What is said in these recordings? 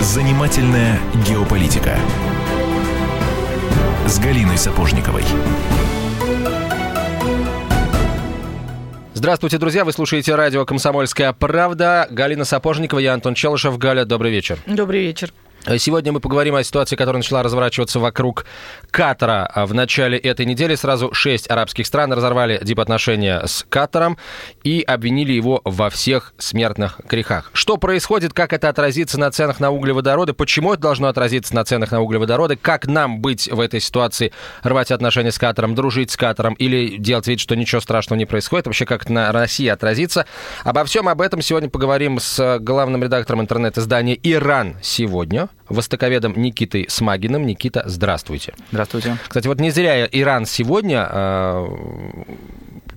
Занимательная геополитика с Галиной Сапожниковой. Здравствуйте, друзья. Вы слушаете радио «Комсомольская правда». Галина Сапожникова, я Антон Челышев. Галя, добрый вечер. Добрый вечер. Сегодня мы поговорим о ситуации, которая начала разворачиваться вокруг Катара. В начале этой недели сразу шесть арабских стран разорвали дипотношения с Катаром и обвинили его во всех смертных грехах. Что происходит, как это отразится на ценах на углеводороды, почему это должно отразиться на ценах на углеводороды, как нам быть в этой ситуации, рвать отношения с Катаром, дружить с Катаром или делать вид, что ничего страшного не происходит, вообще как на России отразится. Обо всем об этом сегодня поговорим с главным редактором интернет-издания «Иран сегодня», востоковедом Никитой Смагиным. Никита, здравствуйте. Здравствуйте. Кстати, вот не зря Иран сегодня э,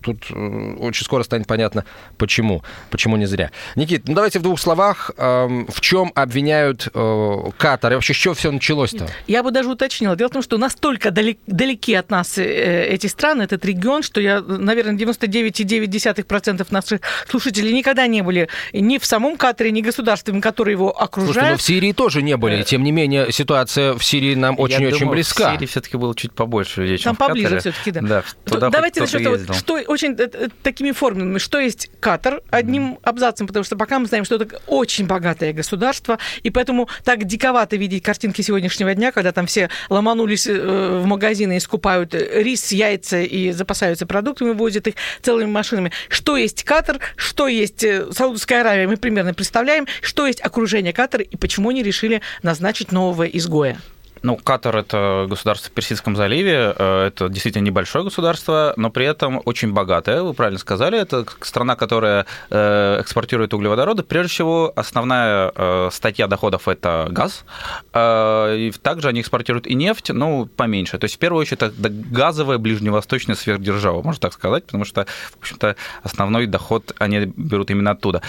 тут э, очень скоро станет понятно, почему. Почему не зря. Никит, ну давайте в двух словах, э, в чем обвиняют э, Катар? И вообще, с чего все началось-то? Я бы даже уточнила. Дело в том, что настолько далек, далеки от нас э, эти страны, этот регион, что я, наверное, 99,9% наших слушателей никогда не были ни в самом Катаре, ни государствами, которые его окружают. Слушайте, но в Сирии тоже не были. Тем не менее, ситуация в Сирии нам очень-очень близка. в Сирии все-таки было чуть побольше людей, чем Там поближе все-таки, да. да туда Давайте начнем того, что очень э, э, такими формулами, что есть Катар, одним абзацем, потому что пока мы знаем, что это очень богатое государство, и поэтому так диковато видеть картинки сегодняшнего дня, когда там все ломанулись э, в магазины и скупают рис, яйца и запасаются продуктами, возят их целыми машинами. Что есть Катар, что есть Саудовская Аравия, мы примерно представляем, что есть окружение Катара и почему они решили назначить нового изгоя. Ну, Катар – это государство в Персидском заливе, э, это действительно небольшое государство, но при этом очень богатое, вы правильно сказали, это страна, которая э, экспортирует углеводороды. Прежде всего, основная э, статья доходов – это газ, и также они экспортируют и нефть, ну, поменьше. То есть, в первую очередь, это газовая ближневосточная сверхдержава, можно так сказать, потому что, в общем-то, основной доход они берут именно оттуда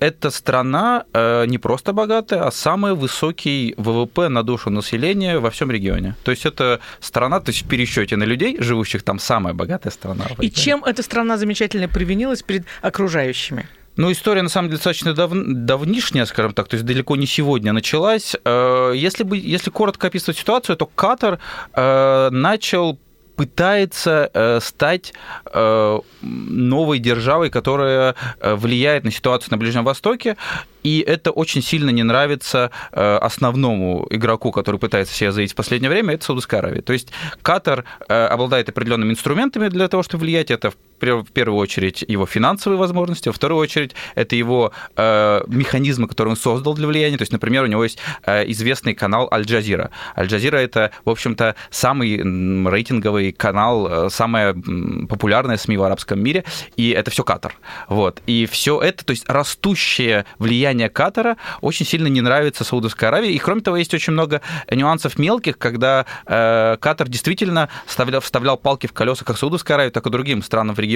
эта страна э, не просто богатая, а самый высокий ВВП на душу населения во всем регионе. То есть это страна, то есть в пересчете на людей, живущих там, самая богатая страна. И чем эта страна замечательно привинилась перед окружающими? Ну, история, на самом деле, достаточно дав... давнишняя, скажем так, то есть далеко не сегодня началась. Э, если, бы, если коротко описывать ситуацию, то Катар э, начал пытается э, стать э, новой державой, которая э, влияет на ситуацию на Ближнем Востоке, и это очень сильно не нравится э, основному игроку, который пытается себя заявить в последнее время, это Саудовская Аравия. То есть Катар э, обладает определенными инструментами для того, чтобы влиять. Это в первую очередь его финансовые возможности, во вторую очередь это его э, механизмы, которые он создал для влияния. То есть, например, у него есть известный канал Аль-Джазира. Аль-Джазира это, в общем-то, самый рейтинговый канал, самая популярная СМИ в арабском мире, и это все Катар. Вот. И все это, то есть растущее влияние Катара очень сильно не нравится Саудовской Аравии. И, кроме того, есть очень много нюансов мелких, когда э, Катар действительно вставлял, вставлял палки в колеса как Саудовской Аравии, так и другим странам в регионе,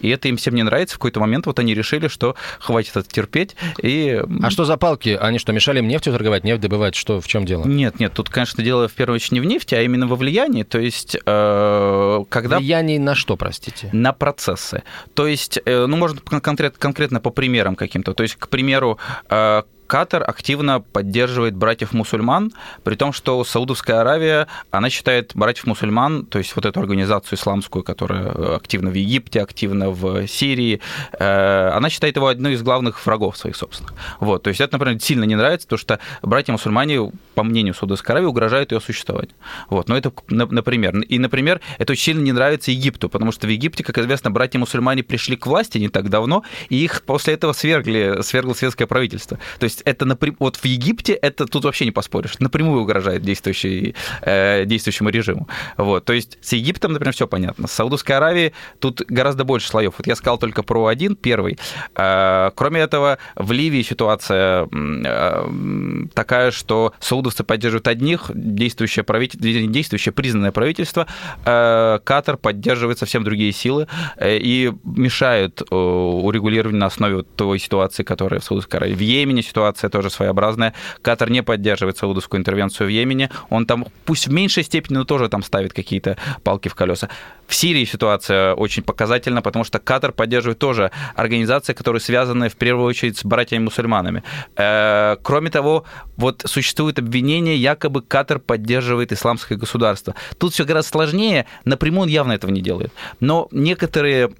и это им всем не нравится. В какой-то момент вот они решили, что хватит это терпеть. И... А что за палки? Они что, мешали им нефтью торговать, нефть добывать? Что, в чем дело? Нет, нет, тут, конечно, дело в первую очередь не в нефти, а именно во влиянии. То есть, э, когда... Влияние на что, простите? На процессы. То есть, э, ну, можно конкрет, конкретно по примерам каким-то. То есть, к примеру, Э, Катар активно поддерживает братьев-мусульман, при том, что Саудовская Аравия, она считает братьев-мусульман, то есть вот эту организацию исламскую, которая активна в Египте, активна в Сирии, э, она считает его одной из главных врагов своих собственных. Вот, то есть это, например, сильно не нравится, потому что братья-мусульмане, по мнению Саудовской Аравии, угрожают ее существованию. Вот, но это, например, и, например, это очень сильно не нравится Египту, потому что в Египте, как известно, братья-мусульмане пришли к власти не так давно, и их после этого свергли, свергло светское правительство. То есть есть это напрям... вот в Египте это тут вообще не поспоришь, напрямую угрожает действующий, э, действующему режиму. Вот, то есть с Египтом, например, все понятно. С Саудовской Аравией тут гораздо больше слоев. Вот я сказал только про один, первый. Э, кроме этого, в Ливии ситуация э, такая, что саудовцы поддерживают одних, действующее, правительство, действующее признанное правительство, э, Катар поддерживает совсем другие силы э, и мешают э, урегулированию на основе вот той ситуации, которая в Саудовской Аравии. В Йемене ситуация ситуация тоже своеобразная. Катар не поддерживает саудовскую интервенцию в Йемене. Он там, пусть в меньшей степени, но тоже там ставит какие-то палки в колеса. В Сирии ситуация очень показательна, потому что Катар поддерживает тоже организации, которые связаны в первую очередь с братьями-мусульманами. Э, кроме того, вот существует обвинение, якобы Катар поддерживает исламское государство. Тут все гораздо сложнее, напрямую он явно этого не делает. Но некоторые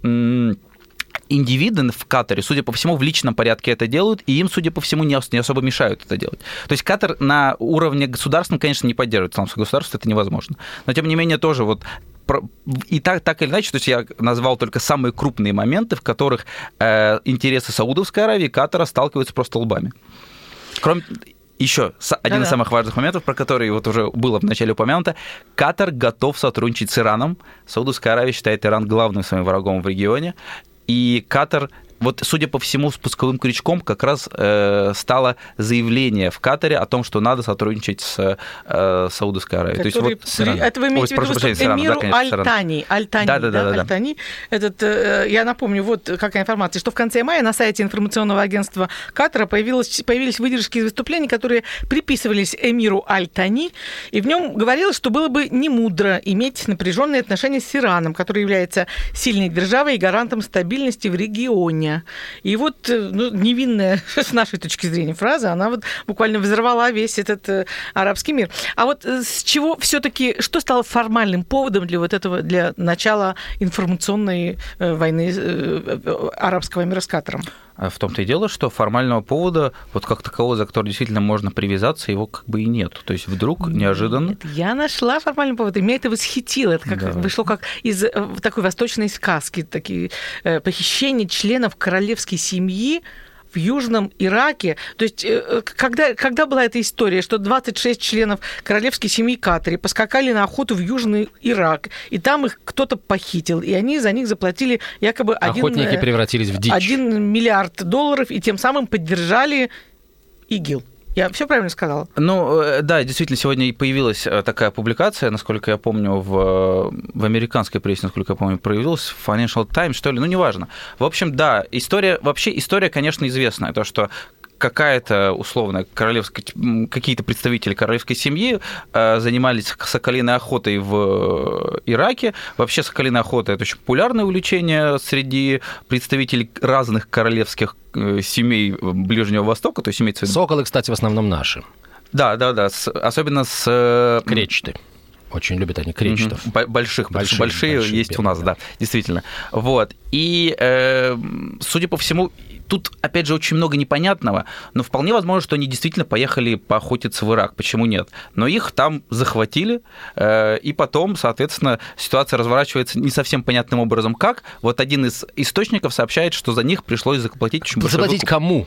индивиды в Катаре, судя по всему, в личном порядке это делают, и им, судя по всему, не особо мешают это делать. То есть Катар на уровне государственном, конечно, не поддерживает исламское государство, это невозможно. Но, тем не менее, тоже вот и так, так или иначе, то есть я назвал только самые крупные моменты, в которых э, интересы Саудовской Аравии и Катара сталкиваются просто лбами. Кроме еще один Да-да. из самых важных моментов, про который вот уже было вначале упомянуто, Катар готов сотрудничать с Ираном. Саудовская Аравия считает Иран главным своим врагом в регионе, и Катар вот, судя по всему, спусковым крючком как раз э, стало заявление в Катаре о том, что надо сотрудничать с э, Саудовской Аравией. Который, То есть, вот, это вы имеете Ой, в виду, что эмиру да, Аль-Тани, Аль-Тани, да, да, да, да, да, Аль-Тани. Этот, э, я напомню, вот какая информация, что в конце мая на сайте информационного агентства Катара появилось, появились выдержки из выступлений, которые приписывались эмиру Аль-Тани, и в нем говорилось, что было бы не мудро иметь напряженные отношения с Ираном, который является сильной державой и гарантом стабильности в регионе меня. И вот э, ну, невинная с нашей точки зрения фраза, она вот буквально взорвала весь этот э, арабский мир. А вот э, с чего все-таки, что стало формальным поводом для вот этого, для начала информационной э, войны э, э арабского мира с Катаром? А в том-то и дело, что формального повода, вот как такового, за который действительно можно привязаться, его как бы и нет. То есть вдруг, неожиданно... Нет, я нашла формальный повод, и меня это восхитило. Это как да. вышло как из э, такой восточной сказки, такие э, похищения членов королевской семьи в Южном Ираке. То есть, э, когда, когда была эта история, что 26 членов королевской семьи Катари поскакали на охоту в Южный Ирак, и там их кто-то похитил, и они за них заплатили якобы Охотники э, превратились в дичь. 1 миллиард долларов, и тем самым поддержали ИГИЛ. Я все правильно сказала? Ну, э, да, действительно, сегодня появилась э, такая публикация, насколько я помню, в, в американской прессе, насколько я помню, проявилась в Financial Times, что ли, ну, неважно. В общем, да, история, вообще история, конечно, известная, то, что какая-то условно королевская, какие-то представители королевской семьи э, занимались соколиной охотой в Ираке. Вообще соколиная охота это очень популярное увлечение среди представителей разных королевских э, семей Ближнего Востока, то есть имеется в виду... Соколы, кстати, в основном наши. Да, да, да, с, особенно с... Э, Кречеты. Очень любят они кречетов. Больших, больших большие, большие есть у нас, да, действительно. Вот. И, э, судя по всему, тут, опять же, очень много непонятного, но вполне возможно, что они действительно поехали поохотиться в Ирак. Почему нет? Но их там захватили, э, и потом, соответственно, ситуация разворачивается не совсем понятным образом как. Вот один из источников сообщает, что за них пришлось заплатить очень большой Заплатить выкуп. кому?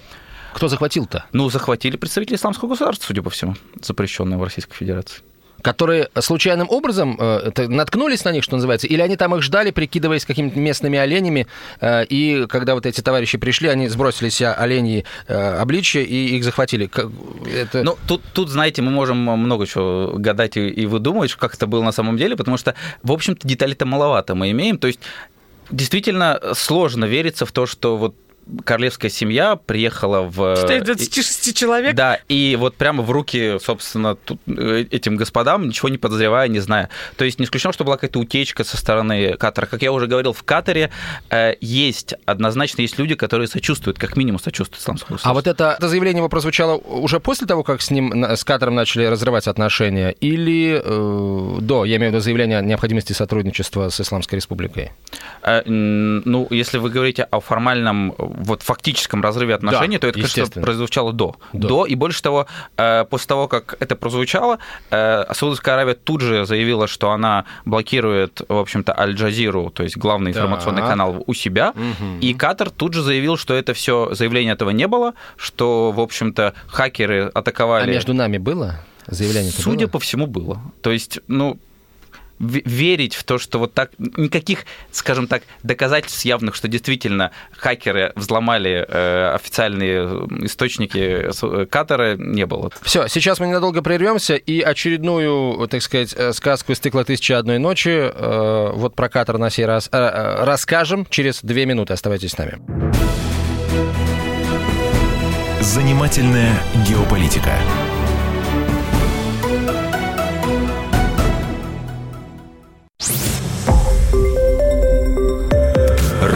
Кто захватил-то? Ну, захватили представители исламского государства, судя по всему, запрещенное в Российской Федерации которые случайным образом э, наткнулись на них, что называется, или они там их ждали, прикидываясь какими-то местными оленями, э, и когда вот эти товарищи пришли, они сбросили себя оленьи э, обличья и их захватили. Это... Ну, тут, тут, знаете, мы можем много чего гадать и, и выдумывать, как это было на самом деле, потому что, в общем-то, деталей-то маловато мы имеем. То есть действительно сложно вериться в то, что вот королевская семья приехала в... Стоит 26 человек? Да, и вот прямо в руки, собственно, тут, э, этим господам, ничего не подозревая, не зная. То есть не исключено, что была какая-то утечка со стороны Катара. Как я уже говорил, в Катаре э, есть, однозначно есть люди, которые сочувствуют, как минимум сочувствуют исламскому А вот это, это заявление его прозвучало уже после того, как с ним, с Катаром начали разрывать отношения, или э, до, я имею в виду заявление о необходимости сотрудничества с Исламской Республикой? Э, ну, если вы говорите о формальном вот фактическом разрыве отношений, да, то это, конечно, прозвучало до. до. До, и больше того, э, после того, как это прозвучало, э, Саудовская Аравия тут же заявила, что она блокирует, в общем-то, Аль-Джазиру, то есть главный информационный да. канал у себя, угу. и Катар тут же заявил, что это все, заявления этого не было, что, в общем-то, хакеры атаковали... А между нами было? Заявление Судя было? по всему, было. То есть, ну, верить в то, что вот так никаких, скажем так, доказательств явных, что действительно хакеры взломали э, официальные источники э, Катара, не было. Все, сейчас мы ненадолго прервемся и очередную, так сказать, э, сказку из цикла «Тысяча одной ночи» э, вот про Катар на сей раз э, э, расскажем через две минуты. Оставайтесь с нами. Занимательная геополитика.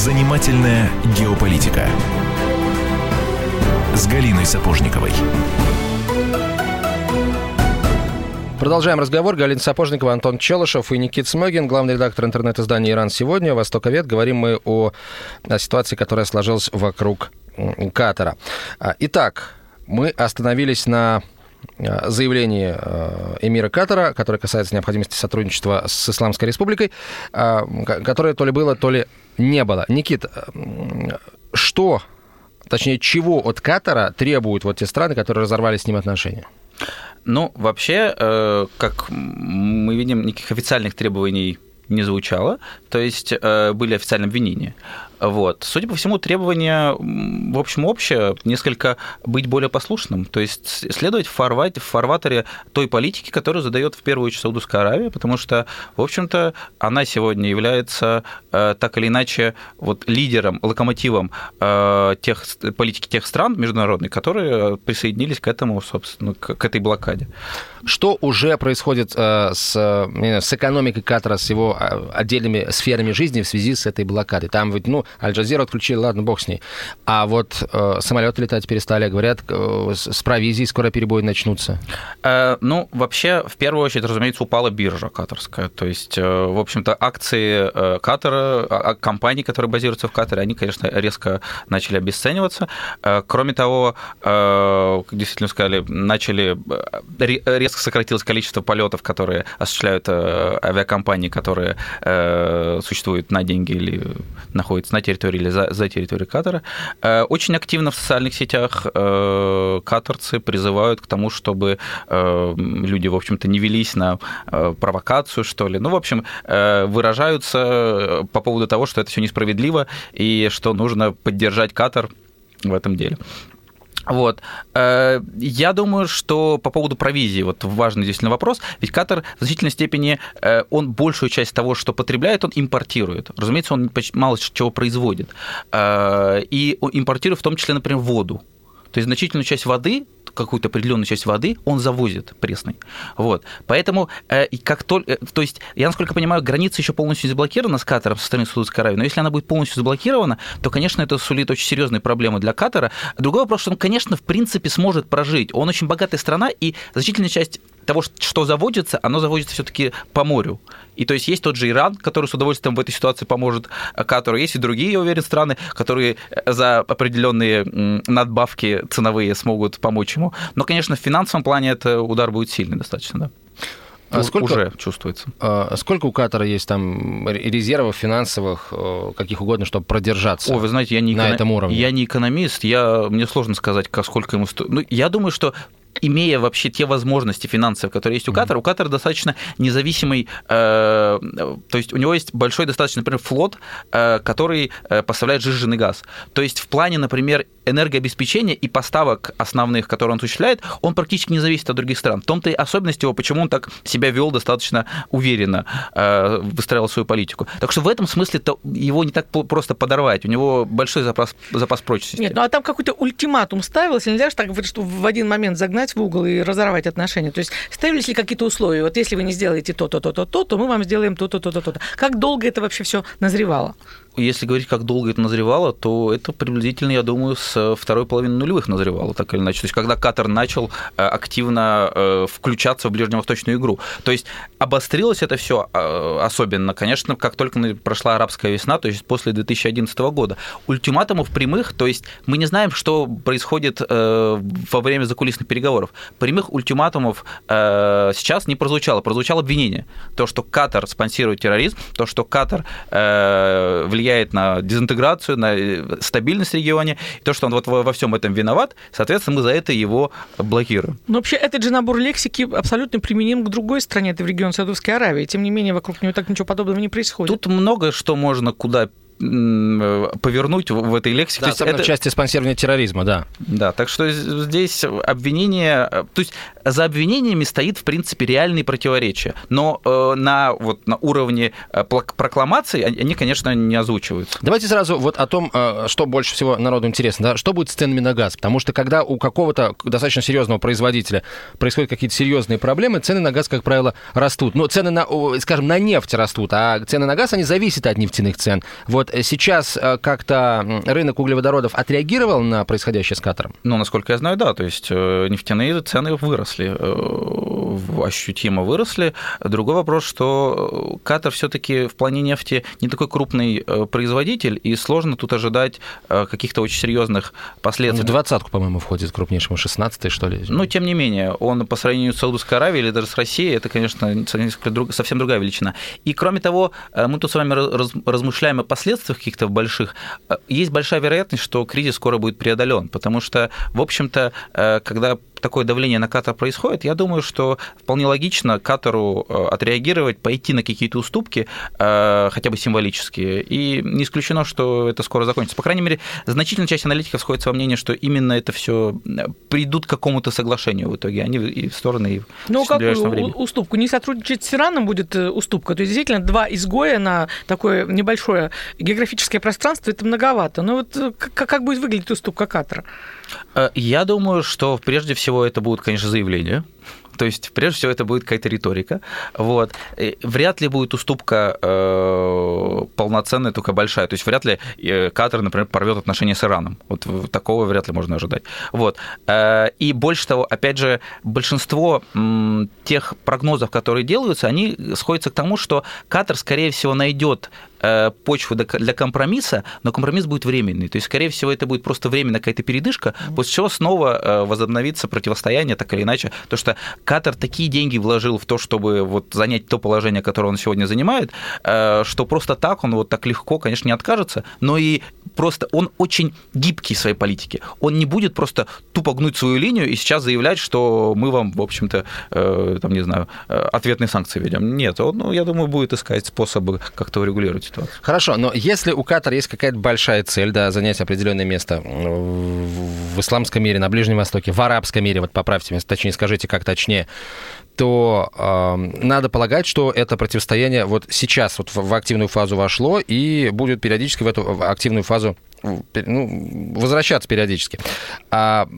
Занимательная геополитика с Галиной Сапожниковой. Продолжаем разговор. Галина Сапожникова, Антон Челышев и Никит Смогин, главный редактор интернет-издания «Иран сегодня», «Востоковед». Говорим мы о, о ситуации, которая сложилась вокруг Катара. А, итак, мы остановились на а, заявлении а, эмира Катара, которое касается необходимости сотрудничества с Исламской Республикой, которое то ли было, то ли не было. Никит, что, точнее, чего от Катара требуют вот те страны, которые разорвали с ним отношения? Ну, вообще, э, как мы видим, никаких официальных требований не звучало, то есть э, были официальные обвинения. Вот. Судя по всему, требование, в общем, общее, несколько быть более послушным, то есть следовать в, фарват, в фарватере той политики, которую задает в первую очередь Саудовская Аравия, потому что, в общем-то, она сегодня является э, так или иначе вот лидером, локомотивом э, тех, политики тех стран международных, которые присоединились к этому, собственно, к этой блокаде. Что уже происходит с, с экономикой Катара, с его отдельными сферами жизни в связи с этой блокадой? Там ведь, ну, Аль-Джазиру отключили, ладно, бог с ней. А вот э, самолеты летать перестали, говорят, э, с провизией скоро перебои начнутся. Э, ну, вообще, в первую очередь, разумеется, упала биржа катарская. То есть, э, в общем-то, акции э, Катара, а, а, компаний, которые базируются в Катаре, они, конечно, резко начали обесцениваться. Э, кроме того, э, действительно сказали, начали э, резко сократилось количество полетов, которые осуществляют э, авиакомпании, которые существуют на деньги или находятся на на территории или за, за территорией Катара. Э, очень активно в социальных сетях э, катарцы призывают к тому, чтобы э, люди, в общем-то, не велись на провокацию, что ли. Ну, в общем, выражаются по поводу того, что это все несправедливо и что нужно поддержать Катар в этом деле. Вот. Э, я думаю, что по поводу провизии, вот важный действительно вопрос, ведь Катар в значительной степени, э, он большую часть того, что потребляет, он импортирует. Разумеется, он мало чего производит. Э, и импортирует в том числе, например, воду. То есть значительную часть воды какую-то определенную часть воды он завозит пресной. Вот. Поэтому, э, как только, э, то есть, я, насколько понимаю, граница еще полностью заблокирована с Катаром со стороны Саудовской Аравии, но если она будет полностью заблокирована, то, конечно, это сулит очень серьезные проблемы для Катара. Другой вопрос, что он, конечно, в принципе сможет прожить. Он очень богатая страна, и значительная часть того, что заводится, оно заводится все-таки по морю. И то есть есть тот же Иран, который с удовольствием в этой ситуации поможет Катару. Есть и другие, я уверен, страны, которые э, за определенные надбавки ценовые смогут помочь ему. Но, конечно, в финансовом плане это удар будет сильный достаточно, да. А сколько, уже чувствуется. А сколько у Катара есть там резервов финансовых, э, каких угодно, чтобы продержаться? О, вы знаете, я не, на этом уровне? я не экономист, я, мне сложно сказать, сколько ему стоит. Ну, я думаю, что имея вообще те возможности финансовые, которые есть у Катара, у Катара достаточно независимый, э, то есть у него есть большой достаточно, например, флот, э, который э, поставляет жиженый газ. То есть в плане, например, энергообеспечения и поставок основных, которые он осуществляет, он практически не зависит от других стран. В том-то и особенность его, почему он так себя вел достаточно уверенно, э, выстраивал свою политику. Так что в этом смысле его не так просто подорвать. У него большой запас, запас прочности. Нет, ну а там какой-то ультиматум ставился, нельзя же так что в один момент загнать в угол и разорвать отношения. То есть ставились ли какие-то условия? Вот если вы не сделаете то-то, то-то, то, то мы вам сделаем то-то, то-то, то-то. Как долго это вообще все назревало? Если говорить, как долго это назревало, то это приблизительно, я думаю, с второй половины нулевых назревало, так или иначе. То есть, когда Катар начал э, активно э, включаться в ближневосточную игру. То есть, обострилось это все э, особенно, конечно, как только прошла арабская весна, то есть после 2011 года. Ультиматумов прямых, то есть, мы не знаем, что происходит во время закулисных переговоров. Прямых ультиматумов сейчас не прозвучало. Прозвучало обвинение. То, что Катар спонсирует терроризм, то, что Катар влияет влияет на дезинтеграцию, на э, стабильность в регионе. И то, что он вот во всем этом виноват, соответственно, мы за это его блокируем. Но вообще этот же набор лексики абсолютно применим к другой стране, это в регион Саудовской Аравии. Тем не менее, вокруг него так ничего подобного не происходит. Тут много что можно куда повернуть в этой лексике. Да, то есть это... в части спонсирования терроризма, да. Да, так что здесь обвинение... То есть за обвинениями стоит, в принципе, реальные противоречия. Но э, на, вот, на уровне э, прокламации они, конечно, не озвучиваются. Давайте сразу вот о том, э, что больше всего народу интересно. Да? Что будет с ценами на газ? Потому что когда у какого-то достаточно серьезного производителя происходят какие-то серьезные проблемы, цены на газ, как правило, растут. Но цены на, скажем, на нефть растут, а цены на газ, они зависят от нефтяных цен. Вот сейчас э, как-то рынок углеводородов отреагировал на происходящее с Катаром? Ну, насколько я знаю, да. То есть э, нефтяные цены выросли, э, ощутимо выросли. Другой вопрос, что Катар все-таки в плане нефти не такой крупный производитель, и сложно тут ожидать каких-то очень серьезных последствий. В двадцатку, по-моему, входит крупнейшему, 16 что ли? Ну, тем не менее, он по сравнению с Саудовской Аравией или даже с Россией, это, конечно, совсем другая величина. И, кроме того, мы тут с вами размышляем о последствиях последствиях каких-то больших, э, есть большая вероятность, что кризис скоро будет преодолен, потому что, в общем-то, э, когда такое давление на Катар происходит, я думаю, что вполне логично Катару э, отреагировать, пойти на какие-то уступки, хотя бы символические. И не исключено, что это скоро закончится. По крайней мере, значительная часть аналитиков сходится во мнении, что именно это все придут к какому-то соглашению в итоге. Они и в стороны, и Ну, какую уступку? Не сотрудничать с Ираном будет уступка? То есть, действительно, два изгоя на такое небольшое географическое пространство это многовато. Но вот э, как, как будет выглядеть уступка Катара? Э, я думаю, что прежде всего это будут, конечно, заявления то есть, прежде всего, это будет какая-то риторика. Вот. Вряд ли будет уступка э, полноценная, только большая. То есть, вряд ли э, Катар, например, порвет отношения с Ираном. Вот такого вряд ли можно ожидать. Вот. Э, и больше того, опять же, большинство тех прогнозов, которые делаются, они сходятся к тому, что Катар, скорее всего, найдет почву для компромисса, но компромисс будет временный. То есть, скорее всего, это будет просто временная какая-то передышка, после чего снова э, возобновится противостояние, так или иначе. То, что Катар такие деньги вложил в то, чтобы вот занять то положение, которое он сегодня занимает, э, что просто так он вот так легко, конечно, не откажется, но и просто он очень гибкий в своей политике. Он не будет просто тупо гнуть свою линию и сейчас заявлять, что мы вам, в общем-то, э, там, не знаю, э, ответные санкции ведем. Нет, он, ну, я думаю, будет искать способы как-то урегулировать ситуацию. Хорошо, но если у Катара есть какая-то большая цель, да, занять определенное место в исламском мире, на Ближнем Востоке, в арабском мире, вот поправьте меня, точнее скажите, как точнее, то э, надо полагать, что это противостояние вот сейчас вот в активную фазу вошло и будет периодически в эту активную фазу ну, возвращаться периодически. А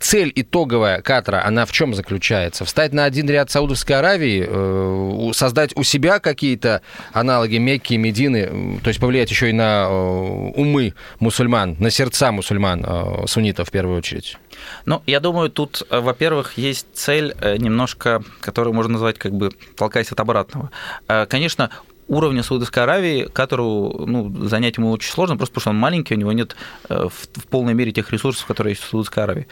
цель итоговая Катара, она в чем заключается? Встать на один ряд Саудовской Аравии, э, создать у себя какие-то аналоги Мекки, Медины, то есть повлиять еще и на э, умы мусульман, на сердца мусульман, э, суннитов в первую очередь? Ну, я думаю, тут, э, во-первых, есть цель э, немножко, которую можно назвать как бы толкаясь от обратного. Э, конечно, уровня Саудовской Аравии Катару ну, занять ему очень сложно, просто потому что он маленький, у него нет в, в полной мере тех ресурсов, которые есть в Саудовской Аравии.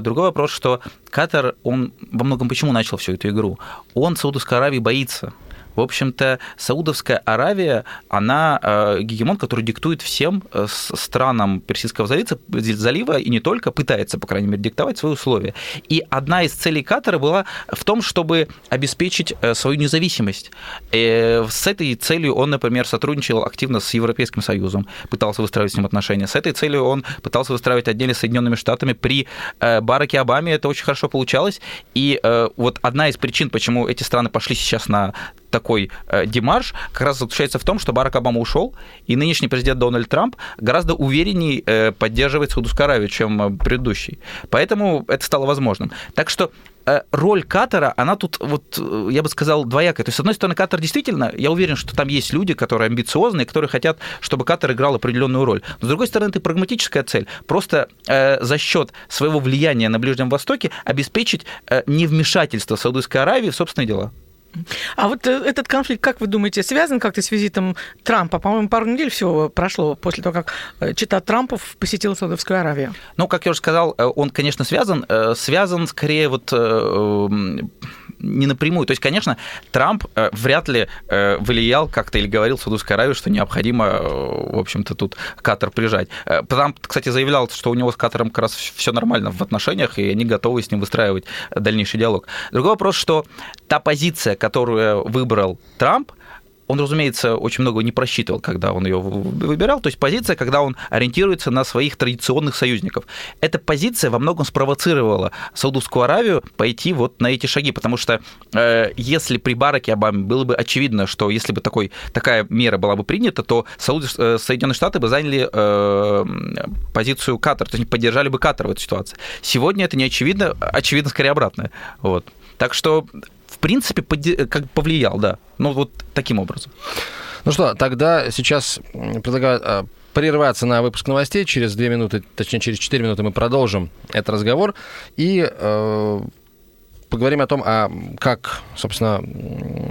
Другой вопрос, что Катар, он во многом почему начал всю эту игру? Он Саудовской Аравии боится. В общем-то, Саудовская Аравия, она э, гегемон, который диктует всем э, странам Персидского залива, и не только, пытается, по крайней мере, диктовать свои условия. И одна из целей Катара была в том, чтобы обеспечить э, свою независимость. С этой целью он, например, сотрудничал активно с Европейским Союзом, пытался выстраивать с ним отношения. С этой целью он пытался выстраивать отдельно с Соединенными Штатами. При Бараке Обаме это очень хорошо получалось. И вот одна из причин, почему эти страны пошли сейчас на такой э, демарш как раз заключается в том, что Барак Обама ушел, и нынешний президент Дональд Трамп гораздо увереннее э, поддерживает Саудовскую Аравию, чем э, предыдущий. Поэтому это стало возможным. Так что э, роль Катара, она тут, вот, э, я бы сказал, двоякая. То есть, с одной стороны, Катар действительно, я уверен, что там есть люди, которые амбициозные, которые хотят, чтобы Катар играл определенную роль. Но, с другой стороны, это прагматическая цель. Просто э, за счет своего влияния на Ближнем Востоке обеспечить э, невмешательство Саудовской Аравии в собственные дела. А вот э, этот конфликт, как вы думаете, связан как-то с визитом Трампа? По-моему, пару недель всего прошло после того, как э, чита Трампов посетил Саудовскую Аравию. Ну, как я уже сказал, э, он, конечно, связан. Связан скорее вот не напрямую. То есть, конечно, Трамп э, вряд ли э, влиял как-то или говорил Саудовской Аравии, что необходимо, э, в общем-то, тут Катар прижать. Трамп, кстати, заявлял, что у него с Катаром как раз все нормально в отношениях, и они готовы с ним выстраивать дальнейший диалог. Другой вопрос, что та позиция, которую выбрал Трамп, он, разумеется, очень много не просчитывал, когда он ее выбирал. То есть позиция, когда он ориентируется на своих традиционных союзников. Эта позиция во многом спровоцировала Саудовскую Аравию пойти вот на эти шаги, потому что э, если при Бараке Обаме было бы очевидно, что если бы такой, такая мера была бы принята, то Сауд, э, Соединенные Штаты бы заняли э, позицию Катара, то есть поддержали бы Катар в этой ситуации. Сегодня это не очевидно, очевидно скорее обратное. Вот. Так что в принципе, как повлиял, да. Ну, вот таким образом. Ну что, тогда сейчас предлагаю а, прерваться на выпуск новостей. Через две минуты, точнее, через четыре минуты мы продолжим этот разговор. И э, поговорим о том, а как, собственно,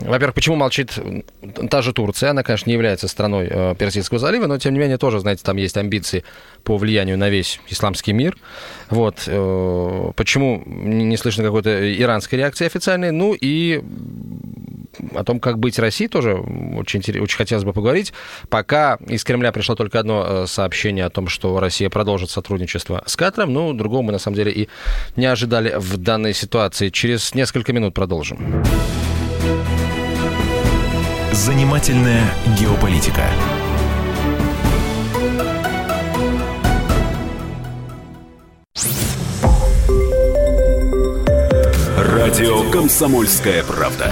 во-первых, почему молчит та же Турция. Она, конечно, не является страной э, Персидского залива, но, тем не менее, тоже, знаете, там есть амбиции по влиянию на весь исламский мир. Вот. Э, почему не слышно какой-то иранской реакции официальной? Ну и о том, как быть России, тоже очень, очень хотелось бы поговорить. Пока из Кремля пришло только одно э, сообщение о том, что Россия продолжит сотрудничество с Катаром. Ну, другого мы, на самом деле, и не ожидали в данной ситуации. Через несколько минут продолжим. Занимательная геополитика. Радио «Комсомольская правда».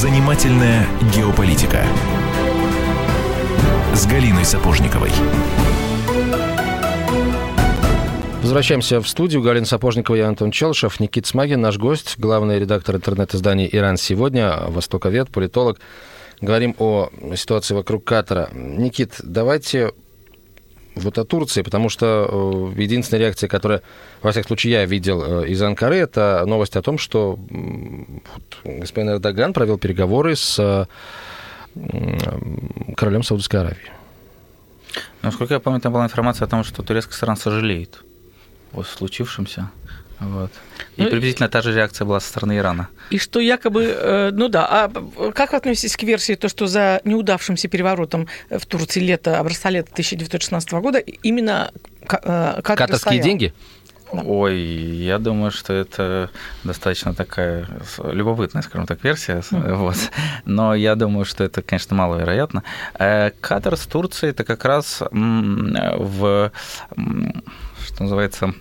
Занимательная геополитика с Галиной Сапожниковой. Возвращаемся в студию. Галина Сапожникова и Антон Челшев. Никит Смагин, наш гость, главный редактор интернет-издания «Иран сегодня», востоковед, политолог. Говорим о ситуации вокруг Катара. Никит, давайте вот о Турции, потому что э, единственная реакция, которая, во всяком случае, я видел э, из Анкары, это новость о том, что господин Эрдоган провел переговоры с королем Саудовской Аравии. Насколько я помню, там была информация о том, что турецкая сторона сожалеет о случившемся. Вот. И ну, приблизительно та же реакция была со стороны Ирана. И что якобы, э, ну да, а как вы относитесь к версии, то, что за неудавшимся переворотом в Турции лето, образца лета 1916 года именно э, Катар Катарские деньги? Да. Ой, я думаю, что это достаточно такая любопытная, скажем так, версия. Mm. Вот. Но я думаю, что это, конечно, маловероятно. Э, Катар с Турцией это как раз в, что называется,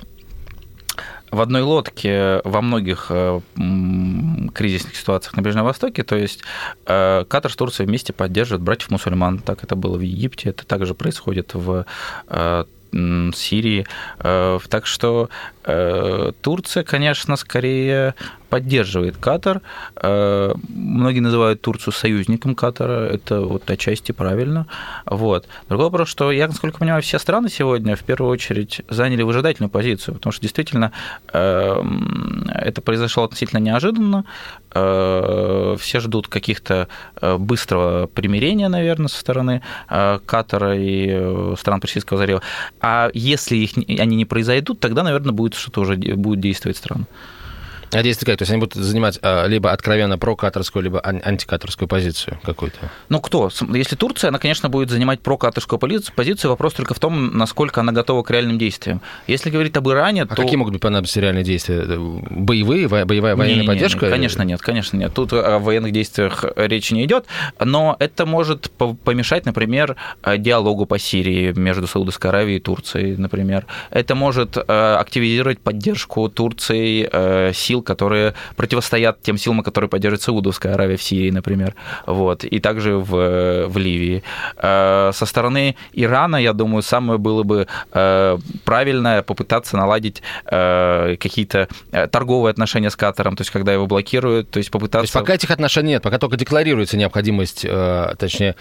в одной лодке во многих э, кризисных ситуациях на Ближнем Востоке, то есть э, Катар с Турцией вместе поддерживают братьев-мусульман. Так это было в Египте, это также происходит в э, Сирии. Так что Турция, конечно, скорее поддерживает Катар. Э, многие называют Турцию союзником Катара, это вот отчасти правильно. Вот. Другой вопрос, что я, насколько понимаю, все страны сегодня в первую очередь заняли выжидательную позицию, потому что действительно эм, это произошло относительно неожиданно. Э, все ждут каких-то э, быстрого примирения, наверное, со стороны Катара и стран Персидского залива. А если их, они не произойдут, тогда, наверное, будет что-то уже будет действовать страна. А действия как? То есть они будут занимать а, либо откровенно прокаторскую, либо антикаторскую позицию какую-то? Ну, кто? Если Турция, она, конечно, будет занимать прокаторскую позицию, вопрос только в том, насколько она готова к реальным действиям. Если говорить об Иране, а то... какие могут быть понадобиться реальные действия? Боевые, боевая военная не, поддержка? Не, конечно нет, конечно нет. Тут о военных действиях речи не идет, но это может помешать, например, диалогу по Сирии между Саудовской Аравией и Турцией, например. Это может э, активизировать поддержку Турции э, сил сил, которые противостоят тем силам, которые поддерживает Саудовская Аравия в Сирии, например, вот, и также в, в Ливии. Со стороны Ирана, я думаю, самое было бы правильное попытаться наладить какие-то торговые отношения с Катаром, то есть когда его блокируют, то есть попытаться... То есть пока этих отношений нет, пока только декларируется необходимость, точнее,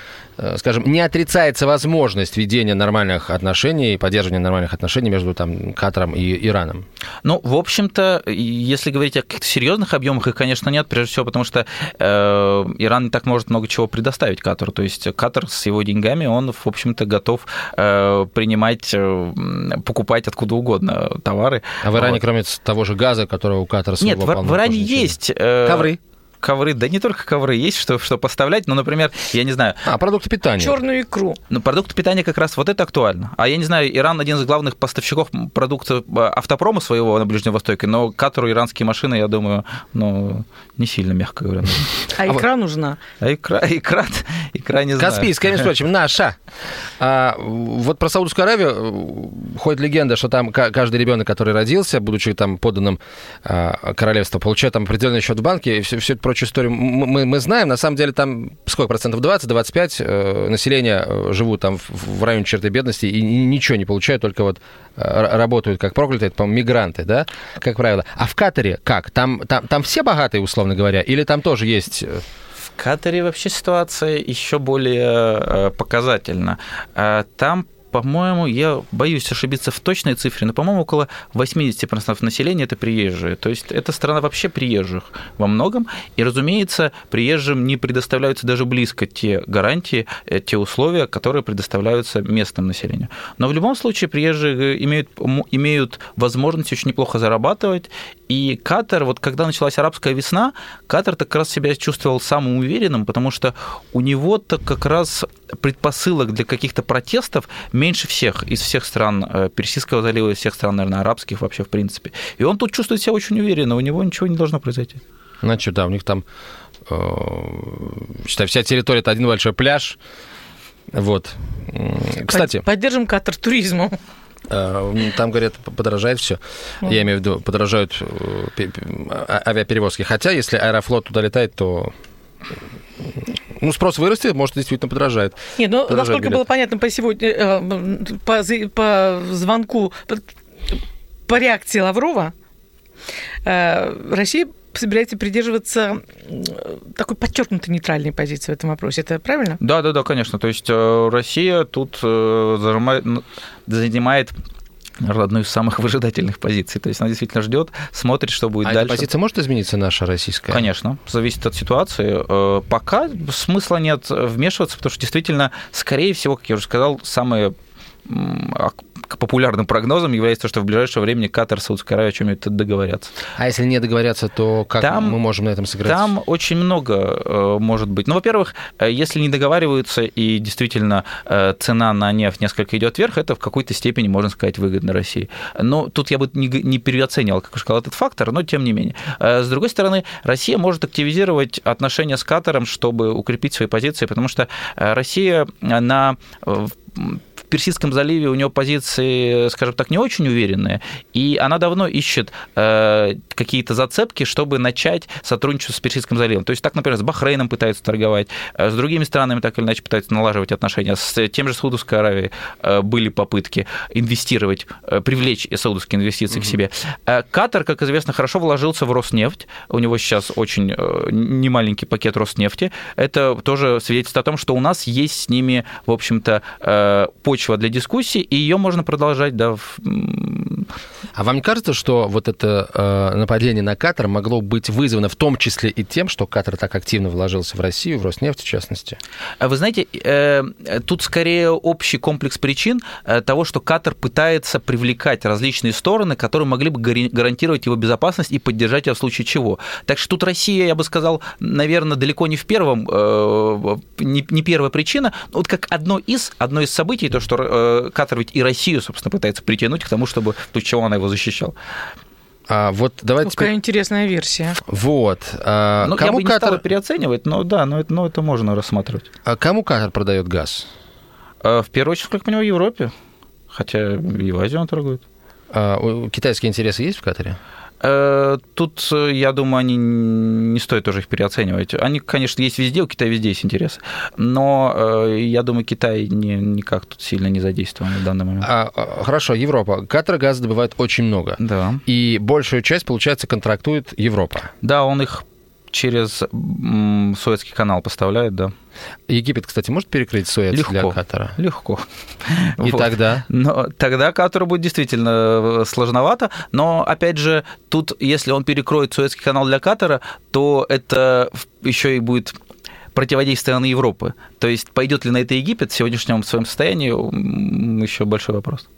скажем, не отрицается возможность ведения нормальных отношений, поддерживания нормальных отношений между там, Катаром и Ираном? Ну, в общем-то, если говорить о каких-то серьезных объемах, их, конечно, нет, прежде всего потому, что э, Иран не так может много чего предоставить Катару. То есть Катар с его деньгами, он, в общем-то, готов э, принимать, э, покупать откуда угодно товары. А в Иране, вот. кроме того же газа, которого у Катара Нет, в, в Иране есть... Э, Ковры ковры, да не только ковры, есть что, что поставлять, но, например, я не знаю... А, продукты питания. Черную икру. Ну, продукты питания как раз вот это актуально. А я не знаю, Иран один из главных поставщиков продуктов э, автопрома своего на Ближнем Востоке, но Катару иранские машины, я думаю, ну, не сильно, мягко говоря. А, а икра нужна? А икра, икра, икра не знаю. Каспийская, между прочим, наша. А, вот про Саудовскую Аравию э, ходит легенда, что там каждый ребенок, который родился, будучи там подданным а, королевства, получает там определенный счет в банке, и все, все это прочую историю мы, мы знаем. На самом деле там сколько процентов? 20-25 э, населения э, живут там в, районе черты бедности и ничего не получают, только вот э, работают как проклятые, по-моему, мигранты, да, как правило. А в Катаре как? Там, там, там все богатые, условно говоря, или там тоже есть... Э, в Катаре вообще ситуация еще более показательна. Там по-моему, я боюсь ошибиться в точной цифре, но, по-моему, около 80% населения это приезжие. То есть это страна вообще приезжих во многом. И, разумеется, приезжим не предоставляются даже близко те гарантии, э, те условия, которые предоставляются местным населению. Но в любом случае приезжие имеют, имеют возможность очень неплохо зарабатывать. И Катар, вот когда началась арабская весна, Катар так раз себя чувствовал самым уверенным, потому что у него-то как раз предпосылок для каких-то протестов меньше всех из всех стран э, Персидского залива, из всех стран, наверное, арабских вообще в принципе. И он тут чувствует себя очень уверенно, у него ничего не должно произойти. Значит, да, у них там, э, считай, вся территория – это один большой пляж. Вот. Кстати. Поддержим Катар туризмом. Э, там, говорят, подорожает все. Я имею в виду, подорожают а, авиаперевозки. Хотя, если Аэрофлот туда летает, то ну, спрос вырастет, может, действительно подорожает. Нет, ну, подорожает насколько билет. было понятно по сегодня, э, по, по звонку, по, по реакции Лаврова, э, Россия собираете придерживаться такой подчеркнутой нейтральной позиции в этом вопросе. Это правильно? Да, да, да, конечно. То есть э, Россия тут занимает одну из самых выжидательных позиций. То есть она действительно ждет, смотрит, что будет а дальше. Эта позиция может измениться наша российская? Конечно, зависит от ситуации. Э, пока смысла нет вмешиваться, потому что действительно, скорее всего, как я уже сказал, самые популярным прогнозом является то, что в ближайшее время Катар, Саудская Аравия о чем-нибудь договорятся. А если не договорятся, то как там, мы можем на этом сыграть? Там очень много э, может быть. Ну, во-первых, э, если не договариваются и действительно э, цена на нефть несколько идет вверх, это в какой-то степени, можно сказать, выгодно России. Но тут я бы не, не переоценивал, как я сказал, этот фактор, но тем не менее. С другой стороны, Россия может активизировать отношения с Катаром, чтобы укрепить свои позиции, потому что Россия на Персидском заливе у него позиции, скажем так, не очень уверенные, и она давно ищет э, какие-то зацепки, чтобы начать сотрудничество с Персидским заливом. То есть так, например, с Бахрейном пытаются торговать, э, с другими странами так или иначе пытаются налаживать отношения, с тем же Саудовской Аравией э, были попытки инвестировать, привлечь саудовские инвестиции угу. к себе. Катар, как известно, хорошо вложился в Роснефть, у него сейчас очень немаленький пакет Роснефти, это тоже свидетельствует о том, что у нас есть с ними, в общем-то, почва для дискуссии, и ее можно продолжать, да. В... А вам не кажется, что вот это э, нападение на Катар могло быть вызвано в том числе и тем, что Катар так активно вложился в Россию, в Роснефть в частности? А вы знаете, э, тут скорее общий комплекс причин э, того, что Катар пытается привлекать различные стороны, которые могли бы гарантировать его безопасность и поддержать его в случае чего. Так что тут Россия, я бы сказал, наверное, далеко не в первом, э, не, не первая причина, вот как одно из, одно из событий, то, что э, Катар ведь и Россию, собственно, пытается притянуть к тому, чтобы в чего она его защищал. А вот давайте. Какая теперь... интересная версия. Вот. А, ну, кому я бы не Катар переоценивать, но да, но это, но это можно рассматривать. А кому Катар продает газ? А, в первую очередь, как понимаю, Европе. Хотя и в Азию он торгует. А, китайские интересы есть в Катаре? Э, тут, э, я думаю, они не стоит тоже их переоценивать. Они, конечно, есть везде, у Китая везде есть интерес, но я думаю, Китай не, никак тут сильно не задействован в данный момент. А, а хорошо, Европа. Катар газа добывает очень много. Да. И большую часть, получается, контрактует Европа. Да, он их через Суэцкий канал поставляет, да. Египет, кстати, может перекрыть Суэц Легко. для Катара? Легко. И вот. тогда? Но тогда Катару будет действительно э, сложновато, но, опять же, тут, если он перекроет Суэцкий канал для Катара, то это еще и будет противодействие на Европы. То есть пойдет ли на это Египет в сегодняшнем своем состоянии, еще большой вопрос.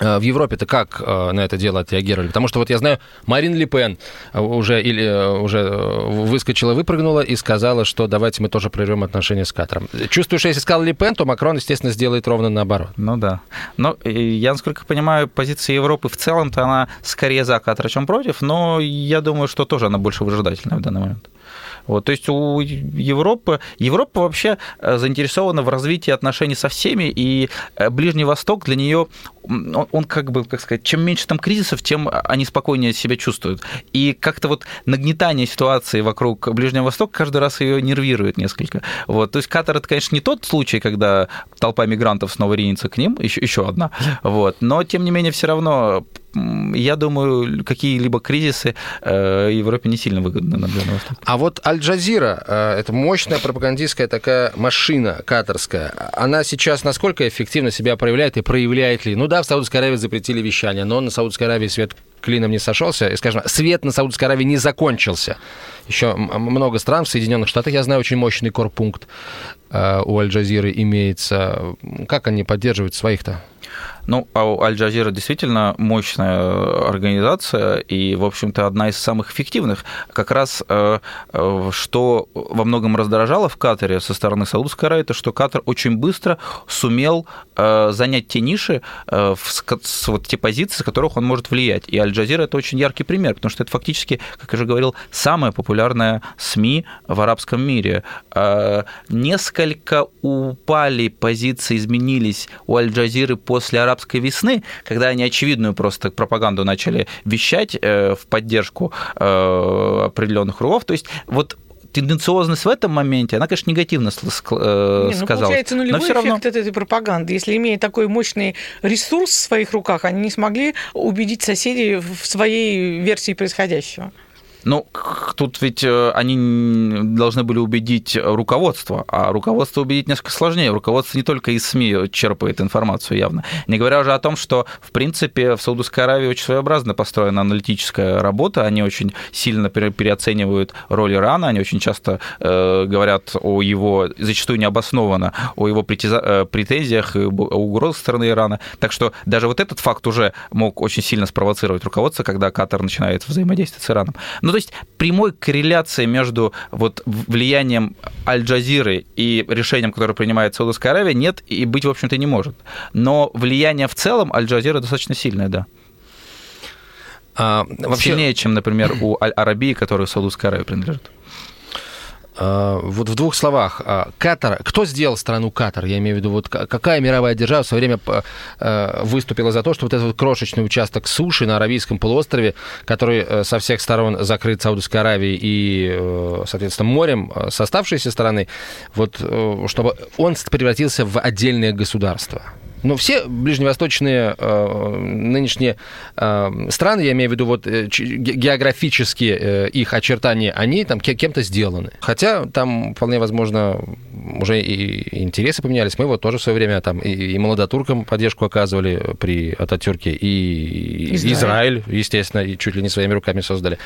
Э, в Европе-то как э, на это дело отреагировали? Потому что вот я знаю, Марин Ле Пен э, уже, или, уже выскочила, выпрыгнула и сказала, что давайте мы тоже прервем отношения с Катаром. Чувствую, что если сказал Ле Пен, то Макрон, естественно, сделает ровно наоборот. Ну да. Но я, насколько понимаю, позиция Европы в целом-то она скорее за Катар, чем против, но я думаю, что тоже она больше выжидательная в данный момент. Вот, то есть у Европы, Европа вообще заинтересована в развитии отношений со всеми, и Ближний Восток для нее он, он как бы, как сказать, чем меньше там кризисов, тем они спокойнее себя чувствуют. И как-то вот нагнетание ситуации вокруг Ближнего Востока каждый раз ее нервирует несколько. Вот. То есть Катар это, конечно, не тот случай, когда толпа мигрантов снова ринется к ним, еще, еще одна. Вот. Но, тем не менее, все равно я думаю, какие-либо кризисы э, Европе не сильно выгодны на Ближнем Востоке. А вот Аль-Джазира, э, это мощная пропагандистская такая машина катарская, она сейчас насколько эффективно себя проявляет и проявляет ли? Ну да, в Саудовской Аравии запретили вещание, но на Саудовской Аравии свет клином не сошелся, и, скажем, свет на Саудовской Аравии не закончился. Еще много стран в Соединенных Штатах, я знаю, очень мощный корпункт э, у Аль-Джазиры имеется. Как они поддерживают своих-то? Ну, а Аль-Джазира действительно мощная организация и, в общем-то, одна из самых эффективных. Как раз э, э, что во многом раздражало в Катаре со стороны Саудовской Аравии, это что Катар очень быстро сумел э, занять те ниши, вот те позиции, с которых он может влиять. И Аль-Джазира это очень яркий пример, потому что это фактически, как я уже говорил, самая популярная СМИ в арабском мире. Несколько упали позиции, изменились у Аль-Джазиры после арабского арабской весны, когда они очевидную просто пропаганду начали вещать э, в поддержку э, определенных кругов. То есть вот тенденциозность в этом моменте, она, конечно, негативно э, Не, ну, Получается, нулевой но все равно... эффект этой пропаганды. Если имея такой мощный ресурс в своих руках, они не смогли убедить соседей в своей версии происходящего. Ну, тут ведь э, они должны были убедить руководство, а руководство убедить несколько сложнее. Руководство не только из СМИ черпает информацию явно. Не говоря уже о том, что, в принципе, в Саудовской Аравии очень своеобразно построена аналитическая работа. Они очень сильно переоценивают роль Ирана, они очень часто э, говорят о его, зачастую необоснованно, о его э, претензиях угрозах стороны Ирана. Так что даже вот этот факт уже мог очень сильно спровоцировать руководство, когда Катар начинает взаимодействовать с Ираном. Ну, то есть прямой корреляции между вот влиянием Аль-Джазиры и решением, которое принимает Саудовская Аравия, нет и быть, в общем-то, не может. Но влияние в целом Аль-Джазира достаточно сильное, да. А, вообще... Сильнее, чем, например, у Аль-Арабии, которая Саудовской Аравии принадлежит. А, вот в двух словах. А, Катар. Кто сделал страну Катар? Я имею в виду, вот какая мировая держава в свое время а, выступила за то, что вот этот вот крошечный участок суши на Аравийском полуострове, который э, со всех сторон закрыт Саудовской Аравией и, э, соответственно, морем с оставшейся стороны, вот э, чтобы он превратился в отдельное государство. Но ну, все ближневосточные э, нынешние э, страны, я имею в виду вот э, географические э, их очертания, они там кем-то сделаны. Хотя там вполне возможно уже и интересы поменялись. Мы вот тоже в свое время там и, и молодотуркам поддержку оказывали при Ататюрке, и Израиль. Израиль, естественно, и чуть ли не своими руками создали.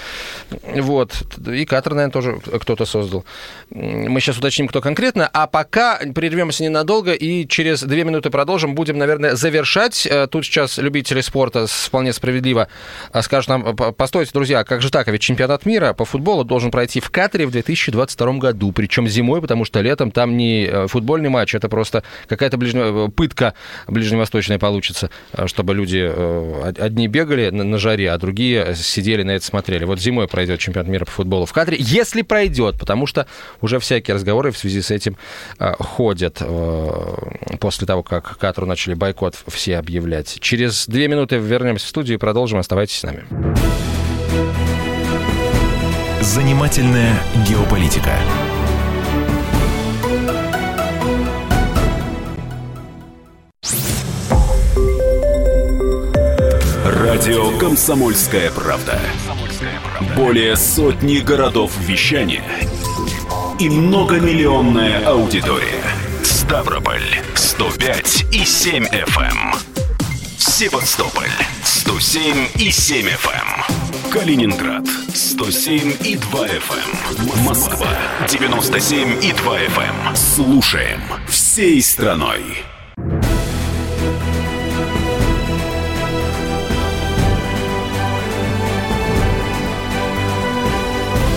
Вот. И Катар, наверное, тоже кто-то создал. Мы сейчас уточним, кто конкретно. А пока прервемся ненадолго и через две минуты продолжим будем, наверное, завершать. Э, тут сейчас любители спорта вполне справедливо э, скажут нам, постойте, друзья, как же так, а ведь чемпионат мира по футболу должен пройти в Катаре в 2022 году, причем зимой, потому что летом там не э, футбольный матч, это просто какая-то ближне... пытка ближневосточная получится, чтобы люди одни бегали на жаре, а другие сидели на это смотрели. Вот зимой пройдет чемпионат мира по футболу в Катаре, если пройдет, потому что уже всякие разговоры в связи с этим ходят после того, как Катару начали бойкот все объявлять. Через две минуты вернемся в студию и продолжим. Оставайтесь с нами. Занимательная геополитика. Радио «Комсомольская правда». Более сотни городов вещания и многомиллионная аудитория. Ставрополь 105 и 7 FM. Эм. Севастополь 107 и 7 FM. Эм. Калининград 107 и 2 FM. Эм. Москва 97 и 2 FM. Слушаем всей страной.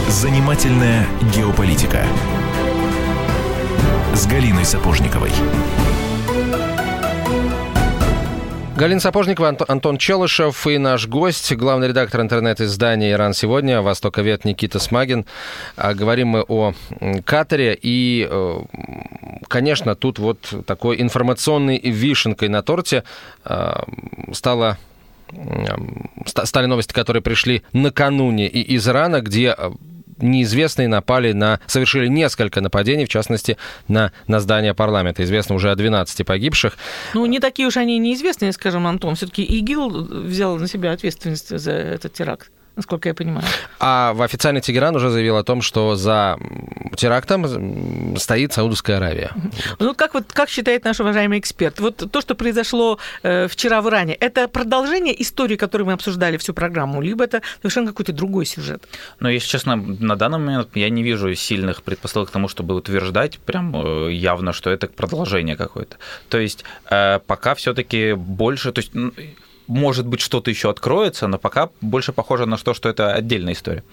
Занимательная геополитика с Галиной Сапожниковой. Галина Сапожникова, Антон Челышев и наш гость, главный редактор интернет-издания «Иран сегодня», востоковед Никита Смагин. А, говорим мы о Катаре, и, э, конечно, тут вот такой информационной вишенкой на торте а, стала стали новости, которые пришли накануне из Ирана, где неизвестные напали на... совершили несколько нападений, в частности, на, на здание парламента. Известно уже о 12 погибших. Ну, не такие уж они неизвестные, скажем, Антон. Все-таки ИГИЛ взял на себя ответственность за этот теракт насколько я понимаю. А в официальный Тегеран уже заявил о том, что за терактом стоит Саудовская Аравия. Ну, как, вот, как считает наш уважаемый эксперт, вот то, что произошло э, вчера в Иране, это продолжение истории, которую мы обсуждали всю программу, либо это совершенно какой-то другой сюжет? Ну, если честно, на данный момент я не вижу сильных предпосылок к тому, чтобы утверждать прям э, явно, что это продолжение какое-то. То есть э, пока все-таки больше, то есть может быть, что-то еще откроется, но пока больше похоже на то, что это отдельная история.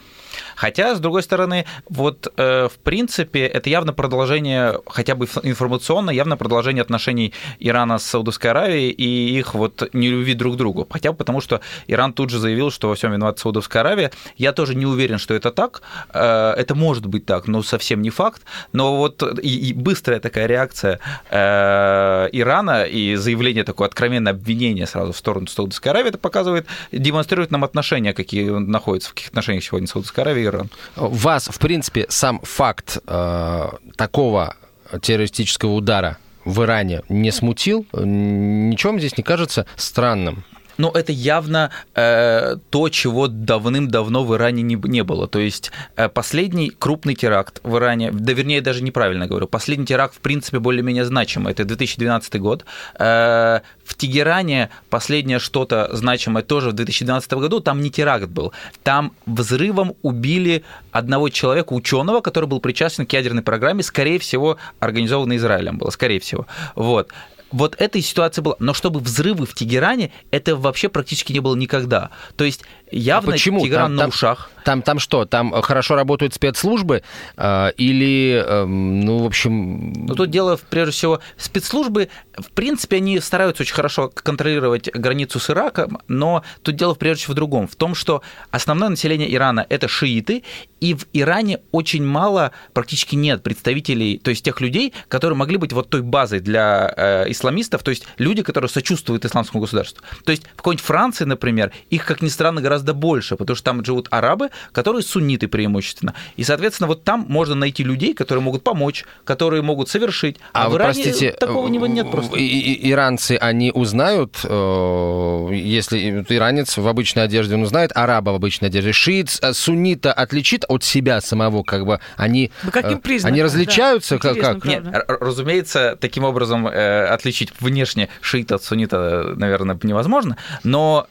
Хотя, с другой стороны, вот э, в принципе это явно продолжение, хотя бы информационно, явно продолжение отношений Ирана с Саудовской Аравией и их вот нелюбви друг к другу. Хотя бы потому, что Иран тут же заявил, что во всем виновата Саудовская Аравия. Я тоже не уверен, что это так. Э, это может быть так, но совсем не факт. Но вот и, и быстрая такая реакция э, Ирана и заявление такое откровенное обвинение сразу в сторону Саудовской Аравии, это показывает, демонстрирует нам отношения, какие находятся, в каких отношениях сегодня Саудовская Аравия Иран. Вас, в принципе, сам факт э, такого террористического удара в Иране не смутил? Ничем здесь не кажется странным? Но это явно э, то, чего давным-давно в Иране не, не было. То есть э, последний крупный теракт в Иране, да вернее даже неправильно говорю, последний теракт в принципе более-менее значимый, это 2012 год. Э, в Тегеране последнее что-то значимое тоже в 2012 году, там не теракт был, там взрывом убили одного человека, ученого, который был причастен к ядерной программе, скорее всего, организованной Израилем было, скорее всего. Вот вот этой ситуации была. Но чтобы взрывы в Тегеране, это вообще практически не было никогда. То есть явно а почему? Тегеран там, на там, ушах. Там, там что? Там хорошо работают спецслужбы э, или, э, ну, в общем... Ну, тут дело, прежде всего, спецслужбы, в принципе, они стараются очень хорошо контролировать границу с Ираком, но тут дело, прежде всего, в другом. В том, что основное население Ирана – это шииты, и в Иране очень мало, практически нет представителей, то есть тех людей, которые могли быть вот той базой для э, исламистов, то есть люди, которые сочувствуют исламскому государству. То есть в какой-нибудь Франции, например, их, как ни странно, гораздо больше, потому что там живут арабы, которые сунниты преимущественно. И, соответственно, вот там можно найти людей, которые могут помочь, которые могут совершить. А, а вы, Иране простите, такого нет просто. И, и, иранцы, они узнают, э, если иранец в обычной одежде, он узнает араба в обычной одежде, шиит, э, суннита отличит от себя самого, как бы они... Каким э? Они различаются? Да, как, как? Нет, разумеется, таким образом отличить внешне шиита от суннита, наверное, невозможно, но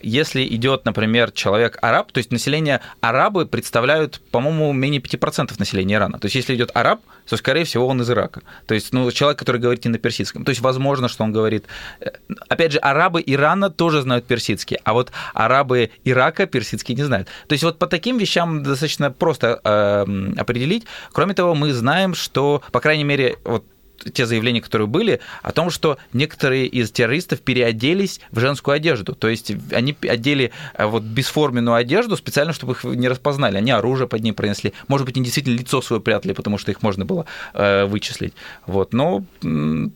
если идет, например, человек араб, то есть население арабы представляют, по-моему, менее 5% населения Ирана. То есть если идет араб, то, скорее всего, он из Ирака. То есть, ну, человек, который говорит не на персидском. То есть, возможно, что он говорит... Э, опять же, арабы Ирана тоже знают персидский, а вот арабы Ирака персидский не знают. То есть, вот по таким вещам достаточно просто э, определить. Кроме того, мы знаем, что, по крайней мере, вот те заявления, которые были, о том, что некоторые из террористов переоделись в женскую одежду. То есть они одели э, вот бесформенную одежду специально, чтобы их не распознали. Они оружие под ней пронесли. Может быть, они действительно лицо свое прятали, потому что их можно было э, вычислить. Вот. Но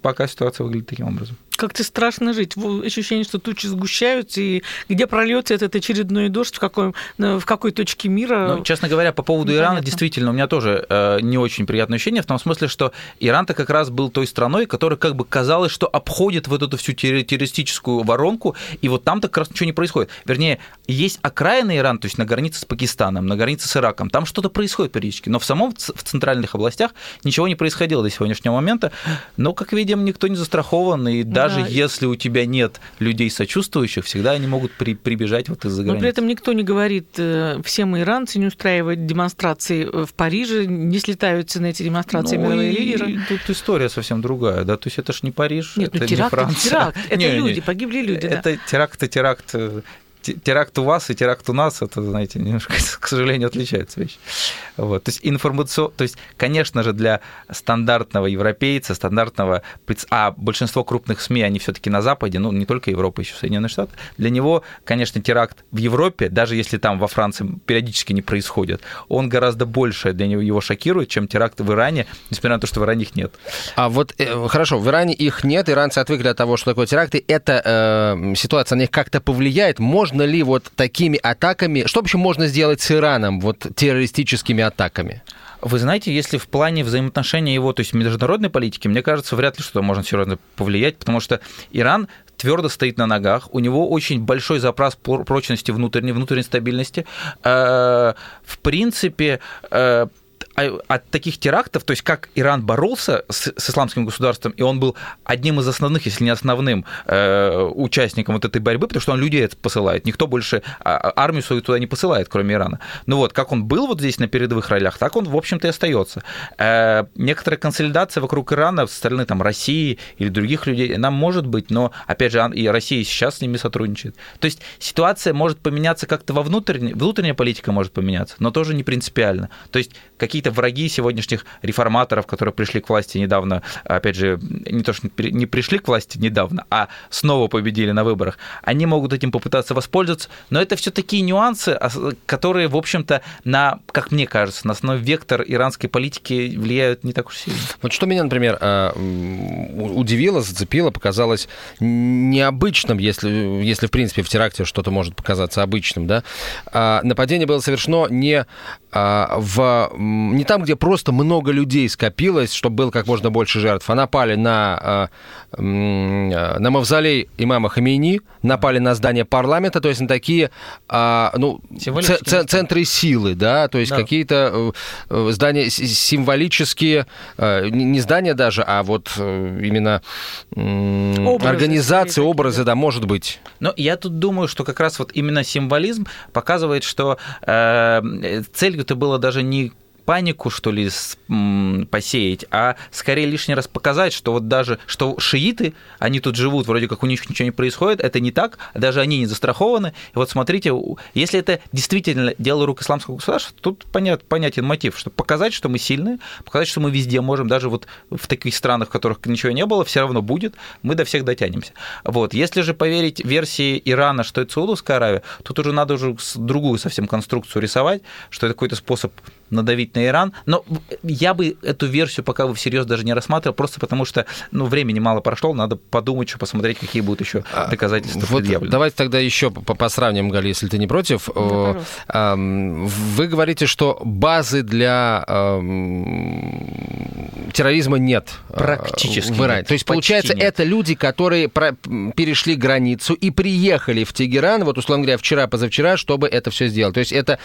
пока ситуация выглядит таким образом. Как-то страшно жить. Ощущение, что тучи сгущаются, и где прольется этот очередной дождь, в, какой, в какой точке мира. Ну, честно говоря, по поводу Непонятно. Ирана, действительно, у меня тоже э, не очень приятное ощущение, в том смысле, что Иран-то как раз был той страной, которая как бы казалось, что обходит вот эту всю террористическую воронку, и вот там-то как раз ничего не происходит. Вернее, есть окраины Ирана, то есть на границе с Пакистаном, на границе с Ираком, там что-то происходит периодически, но в самом в центральных областях ничего не происходило до сегодняшнего момента. Но, как видим, никто не застрахован, и даже да. если у тебя нет людей сочувствующих, всегда они могут при, прибежать вот из-за границы. Но при этом никто не говорит, э, все мы иранцы не устраивают демонстрации в Париже, не слетаются на эти демонстрации ну, мировые лидеры. Тут история совсем другая, да, то есть это ж не Париж, Нет, это ну, теракт, не Франция. Теракт, это не, люди, не, погибли люди. Это да. теракт и теракт э, теракт у вас и теракт у нас, это, знаете, немножко, к сожалению, отличаются вещи. Вот. То есть информацион... то есть, конечно же, для стандартного европейца, стандартного, а большинство крупных СМИ, они все-таки на Западе, ну, не только Европа, еще Соединенные Штаты, для него, конечно, теракт в Европе, даже если там во Франции периодически не происходит, он гораздо больше для него его шокирует, чем теракт в Иране, несмотря на то, что в Иране их нет. А вот, э, хорошо, в Иране их нет, иранцы отвыкли от того, что такое теракты, эта э, ситуация на них как-то повлияет, можно можно ли вот такими атаками, что вообще можно сделать с Ираном, вот террористическими атаками? Вы знаете, если в плане взаимоотношения его, то есть международной политики, мне кажется, вряд ли что-то можно серьезно повлиять, потому что Иран твердо стоит на ногах, у него очень большой запас прочности внутренней, внутренней стабильности. Э, в принципе, э, от таких терактов, то есть как Иран боролся с, с исламским государством, и он был одним из основных, если не основным, э, участником вот этой борьбы, потому что он людей посылает, никто больше а, а, армию свою туда не посылает, кроме Ирана. Ну вот, как он был вот здесь на передовых ролях, так он, в общем-то, и остается. Э, некоторая консолидация вокруг Ирана со стороны там, России или других людей, она может быть, но, опять же, и Россия сейчас с ними сотрудничает. То есть ситуация может поменяться как-то во внутренней, внутренняя политика может поменяться, но тоже не принципиально. То есть какие-то враги сегодняшних реформаторов, которые пришли к власти недавно, опять же, не то, что не пришли к власти недавно, а снова победили на выборах, они могут этим попытаться воспользоваться, но это все такие нюансы, которые, в общем-то, на, как мне кажется, на основной вектор иранской политики влияют не так уж сильно. Вот что меня, например, а, удивило, зацепило, показалось необычным, если, если в принципе в теракте что-то может показаться обычным, да, а, нападение было совершено не а, не там, где просто много людей скопилось, чтобы было как можно больше жертв, а напали на, э, на мавзолей имама Хамейни, напали на здание парламента, то есть на такие а, ну, центры силы, да, то есть да. какие-то э, здания символические, э, не здания даже, а вот именно образы, организации, образы, да, может быть. Но я тут думаю, что как раз вот именно символизм показывает, что э, целью-то было даже не панику, что ли, посеять, а скорее лишний раз показать, что вот даже, что шииты, они тут живут, вроде как у них ничего не происходит, это не так, даже они не застрахованы. И вот смотрите, если это действительно дело рук исламского государства, тут понят, понятен мотив, что показать, что мы сильные, показать, что мы везде можем, даже вот в таких странах, в которых ничего не было, все равно будет, мы до всех дотянемся. Вот. Если же поверить версии Ирана, что это Саудовская Аравия, тут уже надо уже другую совсем конструкцию рисовать, что это какой-то способ надавить на Иран. Но я бы эту версию пока бы всерьез даже не рассматривал, просто потому что ну, времени мало прошло, надо подумать, что посмотреть, какие будут еще а, доказательства вот Давайте тогда еще посравним, Гали, если ты не против. Да, Вы говорите, что базы для терроризма нет э, практически в Иране. Нет, То есть, получается, нет. это люди, которые перешли границу и приехали в Тегеран, вот, условно говоря, вчера, позавчера, чтобы это все сделать. То есть это,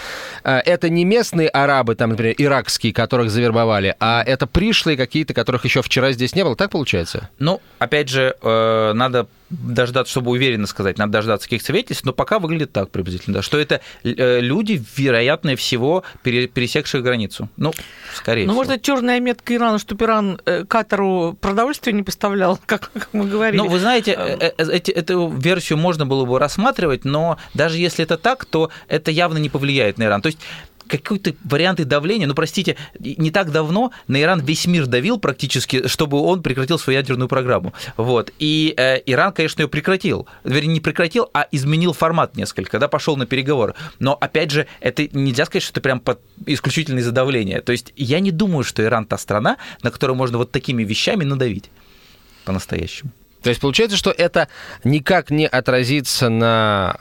э, это не местные арабы, там, например, иракские, которых завербовали, а это пришлые какие-то, которых еще вчера здесь не было. Так получается? Ну, опять же, э, надо дождаться, чтобы уверенно сказать, надо дождаться каких свидетельств, но пока выглядит так приблизительно, да, что это э, люди, вероятнее всего, пересекшие границу. Ну, скорее ну, всего. может, это черная метка Ирана, чтобы Иран э, Катару продовольствие не поставлял, как, как мы говорили. Ну, вы знаете, эти, эту версию можно было бы рассматривать, но даже если это так, то это явно не повлияет на Иран. То есть какие-то варианты давления. Ну, простите, не так давно на Иран весь мир давил практически, чтобы он прекратил свою ядерную программу. Вот. И э, Иран, конечно, ее прекратил. Вернее, не прекратил, а изменил формат несколько, когда пошел на переговоры. Но, опять же, это нельзя сказать, что это прям под... исключительно из-за давления. То есть я не думаю, что Иран та страна, на которую можно вот такими вещами надавить по-настоящему. То есть получается, что это никак не отразится на,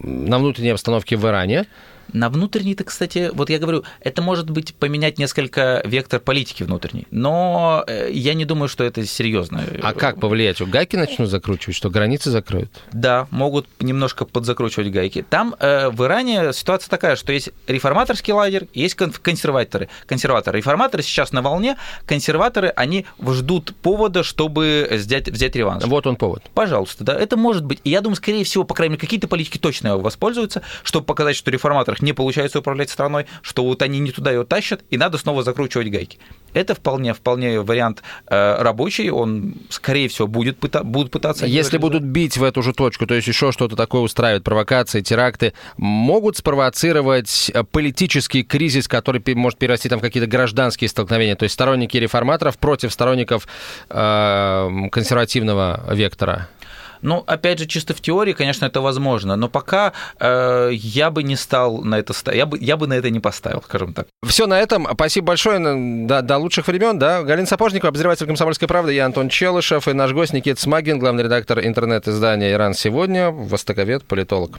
на внутренней обстановке в Иране, на внутренней-то, кстати, вот я говорю, это может быть поменять несколько вектор политики внутренней, но э, я не думаю, что это серьезно. А как повлиять? Гайки начнут закручивать, что границы закроют? Да, могут немножко подзакручивать гайки. Там э, в Иране ситуация такая, что есть реформаторский лагерь, есть консерваторы. Консерваторы. Реформаторы сейчас на волне, консерваторы, они ждут повода, чтобы взять, взять реванш. Вот он повод. Пожалуйста, да, это может быть. И я думаю, скорее всего, по крайней мере, какие-то политики точно воспользуются, чтобы показать, что реформаторы которых не получается управлять страной, что вот они не туда ее тащат, и надо снова закручивать гайки. Это вполне, вполне вариант э, рабочий, он, скорее всего, будет пыта, будут пытаться... Если будут бить в эту же точку, то есть еще что-то такое устраивать, провокации, теракты, могут спровоцировать э, политический кризис, который может перерасти там в какие-то гражданские столкновения, то есть сторонники реформаторов против сторонников э, консервативного вектора? Ну, опять же, чисто в теории, конечно, это возможно, но пока э, я бы не стал на это я бы, я бы на это не поставил, скажем так. Все на этом. Спасибо большое. До, до лучших времен. Да? Галина Сапожникова, обозреватель «Комсомольской правды», я Антон Челышев и наш гость Никита Смагин, главный редактор интернет-издания «Иран сегодня», востоковед, политолог.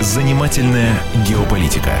Занимательная геополитика.